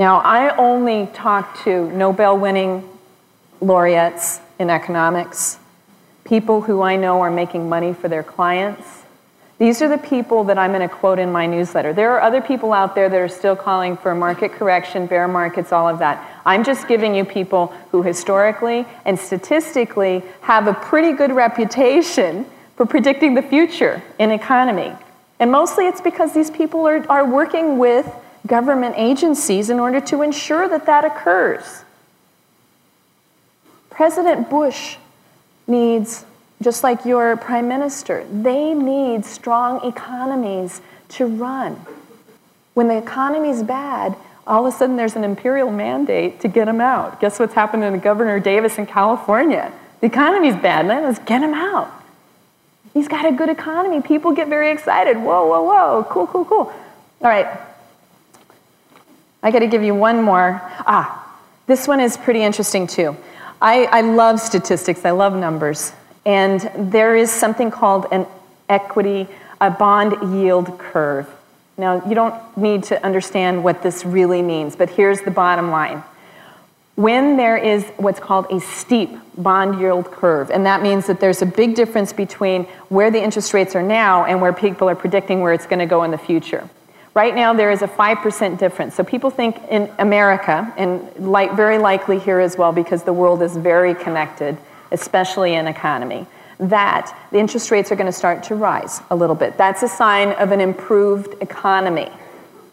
Now, I only talk to Nobel winning laureates in economics, people who I know are making money for their clients. These are the people that I'm going to quote in my newsletter. There are other people out there that are still calling for market correction, bear markets, all of that. I'm just giving you people who historically and statistically have a pretty good reputation for predicting the future in economy. And mostly it's because these people are, are working with government agencies in order to ensure that that occurs. President Bush needs, just like your prime minister, they need strong economies to run. When the economy's bad, all of a sudden there's an imperial mandate to get them out. Guess what's happened to Governor Davis in California? The economy's bad, man. let's get him out. He's got a good economy. People get very excited. Whoa, whoa, whoa. Cool, cool, cool. All right. I got to give you one more. Ah, this one is pretty interesting too. I, I love statistics, I love numbers. And there is something called an equity, a bond yield curve. Now, you don't need to understand what this really means, but here's the bottom line. When there is what's called a steep bond yield curve, and that means that there's a big difference between where the interest rates are now and where people are predicting where it's going to go in the future. Right now, there is a 5% difference. So people think in America, and like, very likely here as well, because the world is very connected, especially in economy, that the interest rates are going to start to rise a little bit. That's a sign of an improved economy.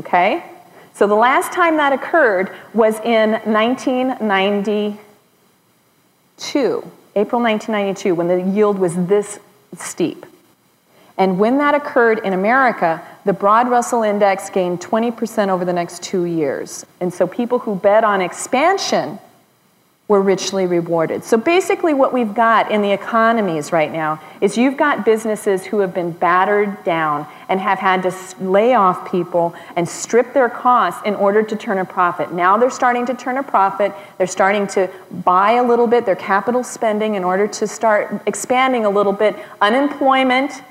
Okay? So the last time that occurred was in 1992, April 1992, when the yield was this steep. And when that occurred in America, the broad Russell index gained 20% over the next two years. And so people who bet on expansion were richly rewarded. So basically, what we've got in the economies right now is you've got businesses who have been battered down and have had to lay off people and strip their costs in order to turn a profit. Now they're starting to turn a profit. They're starting to buy a little bit, their capital spending in order to start expanding a little bit. Unemployment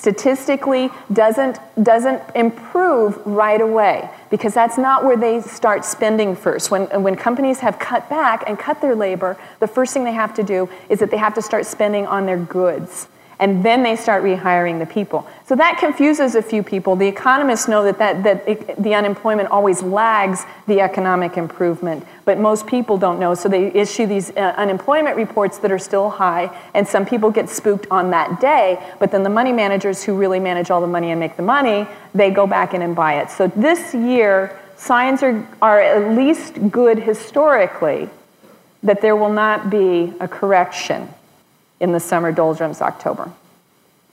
statistically doesn't, doesn't improve right away because that's not where they start spending first. When, when companies have cut back and cut their labor, the first thing they have to do is that they have to start spending on their goods and then they start rehiring the people. So that confuses a few people. The economists know that, that, that it, the unemployment always lags the economic improvement, but most people don't know. So they issue these uh, unemployment reports that are still high, and some people get spooked on that day, but then the money managers who really manage all the money and make the money, they go back in and buy it. So this year, signs are, are at least good historically that there will not be a correction in the summer doldrums October.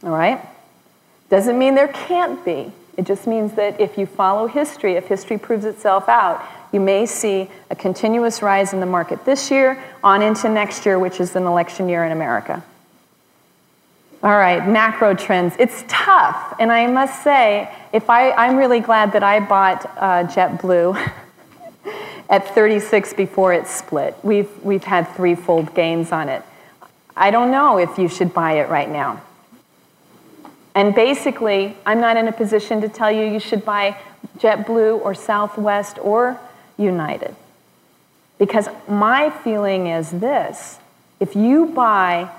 All right? Doesn't mean there can't be. It just means that if you follow history, if history proves itself out, you may see a continuous rise in the market this year on into next year, which is an election year in America. All right, macro trends. It's tough, and I must say, if I, I'm really glad that I bought uh, JetBlue at 36 before it split. We've, we've had threefold gains on it. I don't know if you should buy it right now. And basically, I'm not in a position to tell you you should buy JetBlue or Southwest or United. Because my feeling is this if you buy,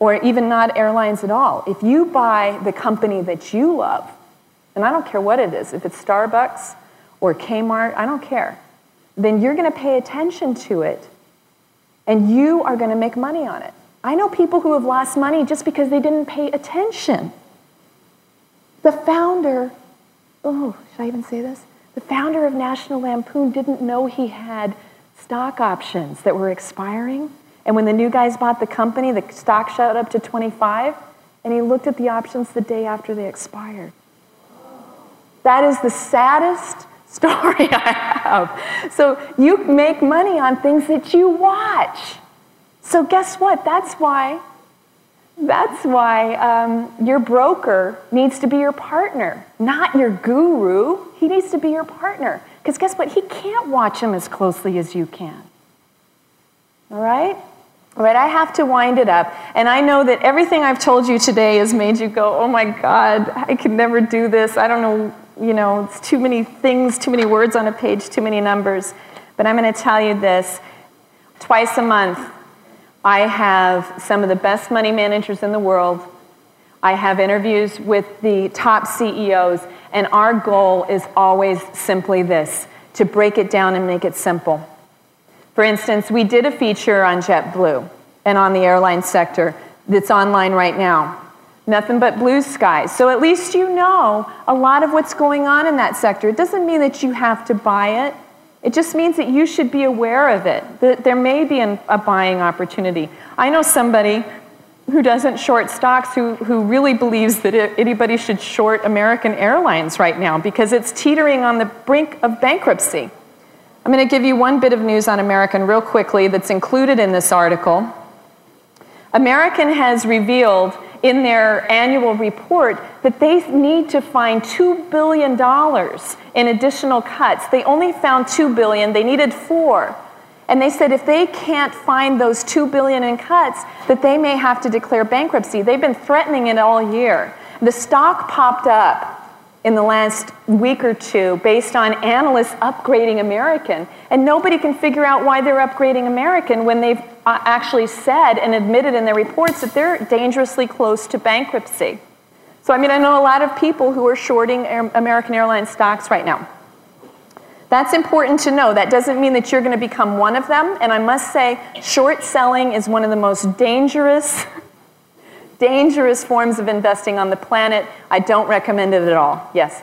or even not airlines at all, if you buy the company that you love, and I don't care what it is, if it's Starbucks or Kmart, I don't care, then you're going to pay attention to it and you are going to make money on it. I know people who have lost money just because they didn't pay attention. The founder, oh, should I even say this? The founder of National Lampoon didn't know he had stock options that were expiring. And when the new guys bought the company, the stock shot up to 25, and he looked at the options the day after they expired. That is the saddest story I have. So you make money on things that you watch. So guess what? That's why. That's why um, your broker needs to be your partner, not your guru. He needs to be your partner. Because guess what? He can't watch him as closely as you can. All right? All right, I have to wind it up. And I know that everything I've told you today has made you go, oh my God, I could never do this. I don't know you know, it's too many things, too many words on a page, too many numbers. But I'm going to tell you this twice a month, I have some of the best money managers in the world. I have interviews with the top CEOs, and our goal is always simply this to break it down and make it simple. For instance, we did a feature on JetBlue and on the airline sector that's online right now. Nothing but blue skies. So at least you know a lot of what's going on in that sector. It doesn't mean that you have to buy it. It just means that you should be aware of it, that there may be an, a buying opportunity. I know somebody who doesn't short stocks who, who really believes that anybody should short American Airlines right now because it's teetering on the brink of bankruptcy. I'm going to give you one bit of news on American real quickly that's included in this article. American has revealed in their annual report that they need to find $2 billion in additional cuts. They only found 2 billion, they needed four. And they said if they can't find those 2 billion in cuts, that they may have to declare bankruptcy. They've been threatening it all year. The stock popped up in the last week or two based on analysts upgrading American. And nobody can figure out why they're upgrading American when they've uh, actually said and admitted in their reports that they're dangerously close to bankruptcy. So, I mean, I know a lot of people who are shorting American Airlines stocks right now. That's important to know. That doesn't mean that you're going to become one of them. And I must say, short selling is one of the most dangerous, dangerous forms of investing on the planet. I don't recommend it at all. Yes?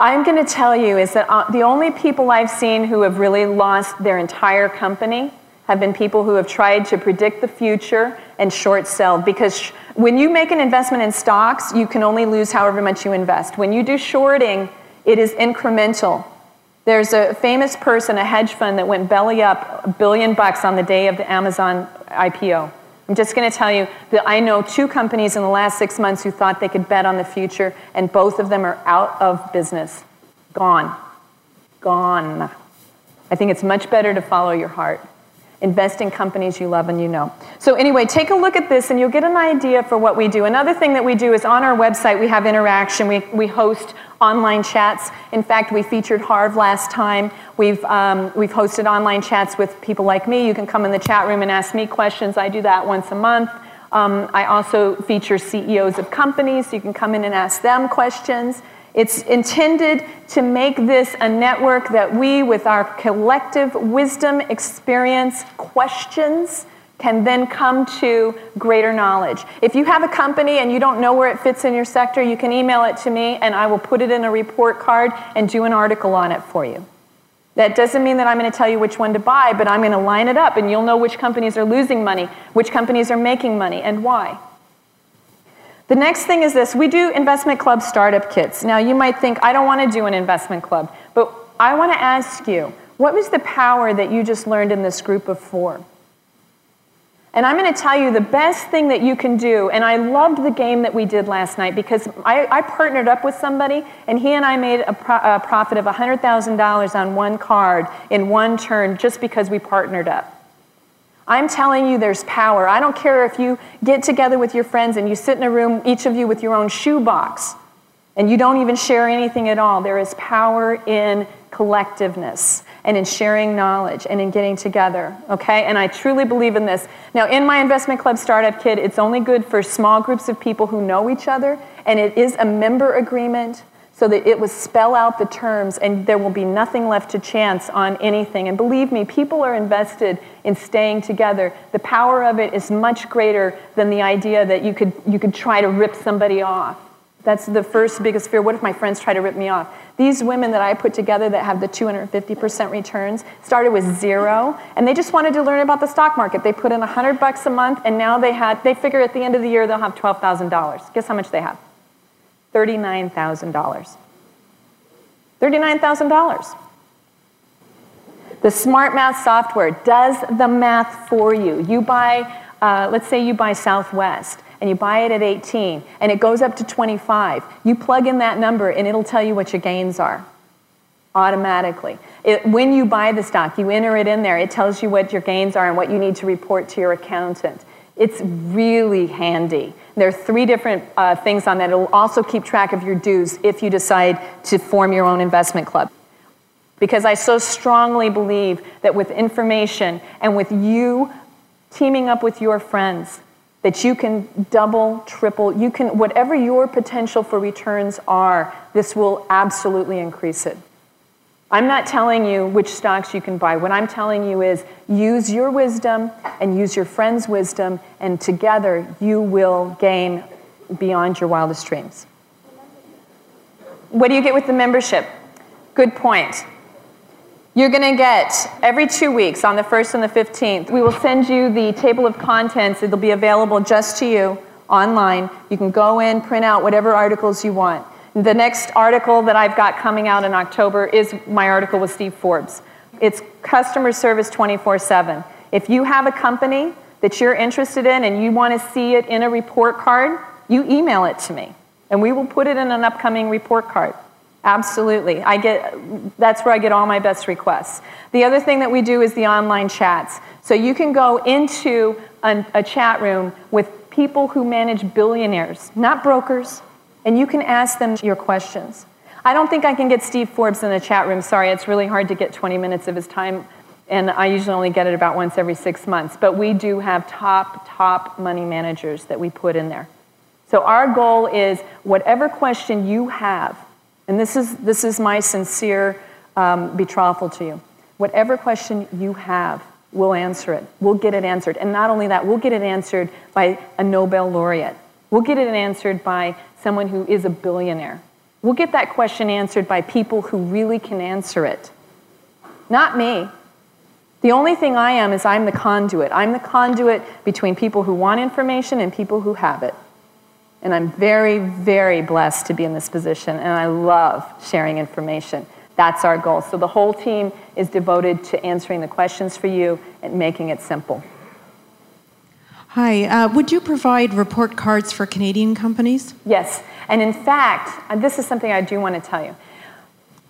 I'm going to tell you is that uh, the only people I've seen who have really lost their entire company have been people who have tried to predict the future and short sell because when you make an investment in stocks, you can only lose however much you invest. When you do shorting, it is incremental. There's a famous person, a hedge fund, that went belly up a billion bucks on the day of the Amazon IPO. I'm just going to tell you that I know two companies in the last six months who thought they could bet on the future, and both of them are out of business. Gone. Gone. I think it's much better to follow your heart. Invest in companies you love and you know. So, anyway, take a look at this and you'll get an idea for what we do. Another thing that we do is on our website, we have interaction. We, we host online chats. In fact, we featured Harv last time. We've, um, we've hosted online chats with people like me. You can come in the chat room and ask me questions. I do that once a month. Um, I also feature CEOs of companies. So you can come in and ask them questions. It's intended to make this a network that we, with our collective wisdom, experience, questions, can then come to greater knowledge. If you have a company and you don't know where it fits in your sector, you can email it to me and I will put it in a report card and do an article on it for you. That doesn't mean that I'm going to tell you which one to buy, but I'm going to line it up and you'll know which companies are losing money, which companies are making money, and why. The next thing is this we do investment club startup kits. Now, you might think, I don't want to do an investment club, but I want to ask you, what was the power that you just learned in this group of four? And I'm going to tell you the best thing that you can do. And I loved the game that we did last night because I, I partnered up with somebody, and he and I made a, pro, a profit of $100,000 on one card in one turn just because we partnered up. I'm telling you, there's power. I don't care if you get together with your friends and you sit in a room, each of you with your own shoebox, and you don't even share anything at all. There is power in collectiveness and in sharing knowledge and in getting together, okay? And I truly believe in this. Now, in my investment club startup kit, it's only good for small groups of people who know each other, and it is a member agreement so that it will spell out the terms and there will be nothing left to chance on anything. And believe me, people are invested in staying together. The power of it is much greater than the idea that you could, you could try to rip somebody off. That's the first biggest fear. What if my friends try to rip me off? These women that I put together that have the 250% returns started with zero, and they just wanted to learn about the stock market. They put in 100 bucks a month, and now they had they figure at the end of the year they'll have $12,000. Guess how much they have? $39,000. $39,000. The smart math software does the math for you. You buy, uh, let's say you buy Southwest and you buy it at 18 and it goes up to 25, you plug in that number and it'll tell you what your gains are automatically. It, when you buy the stock, you enter it in there, it tells you what your gains are and what you need to report to your accountant. It's really handy. There are three different uh, things on that. It'll also keep track of your dues if you decide to form your own investment club. Because I so strongly believe that with information and with you teaming up with your friends, that you can double, triple, you can, whatever your potential for returns are, this will absolutely increase it. I'm not telling you which stocks you can buy. What I'm telling you is use your wisdom and use your friend's wisdom, and together you will gain beyond your wildest dreams. What do you get with the membership? Good point. You're going to get every two weeks on the 1st and the 15th, we will send you the table of contents. It'll be available just to you online. You can go in, print out whatever articles you want. The next article that I've got coming out in October is my article with Steve Forbes. It's customer service 24 7. If you have a company that you're interested in and you want to see it in a report card, you email it to me and we will put it in an upcoming report card. Absolutely. I get that's where I get all my best requests. The other thing that we do is the online chats. So you can go into a, a chat room with people who manage billionaires, not brokers, and you can ask them your questions. I don't think I can get Steve Forbes in the chat room. Sorry, it's really hard to get 20 minutes of his time, and I usually only get it about once every six months. But we do have top, top money managers that we put in there. So our goal is whatever question you have, and this is, this is my sincere um, betrothal to you, whatever question you have, we'll answer it. We'll get it answered. And not only that, we'll get it answered by a Nobel laureate. We'll get it answered by someone who is a billionaire. We'll get that question answered by people who really can answer it. Not me. The only thing I am is I'm the conduit. I'm the conduit between people who want information and people who have it. And I'm very, very blessed to be in this position, and I love sharing information. That's our goal. So the whole team is devoted to answering the questions for you and making it simple. Hi, uh, would you provide report cards for Canadian companies? Yes, and in fact, uh, this is something I do want to tell you.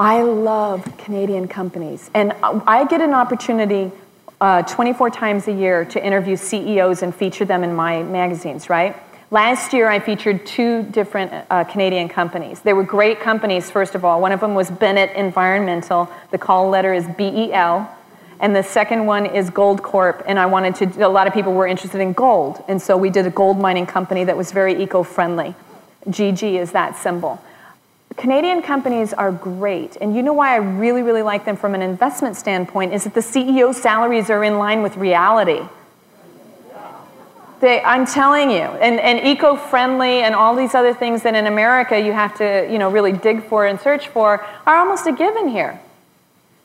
I love Canadian companies, and I get an opportunity uh, 24 times a year to interview CEOs and feature them in my magazines, right? Last year, I featured two different uh, Canadian companies. They were great companies, first of all. One of them was Bennett Environmental. The call letter is BEL and the second one is Goldcorp. And I wanted to, a lot of people were interested in gold. And so we did a gold mining company that was very eco friendly. GG is that symbol. Canadian companies are great. And you know why I really, really like them from an investment standpoint is that the CEO salaries are in line with reality. They, I'm telling you, and, and eco-friendly and all these other things that in America you have to, you know, really dig for and search for are almost a given here.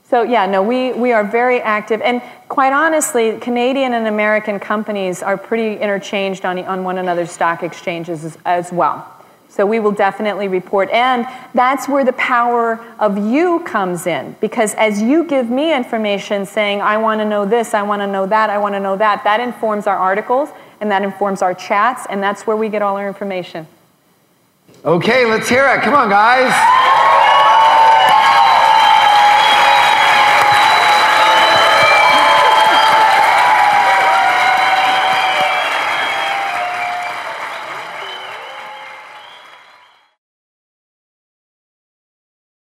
So yeah, no, we, we are very active. And quite honestly, Canadian and American companies are pretty interchanged on, on one another's stock exchanges as, as well. So we will definitely report. And that's where the power of you comes in. Because as you give me information saying, I want to know this, I want to know that, I want to know that, that informs our articles and that informs our chats. And that's where we get all our information. Okay, let's hear it. Come on, guys.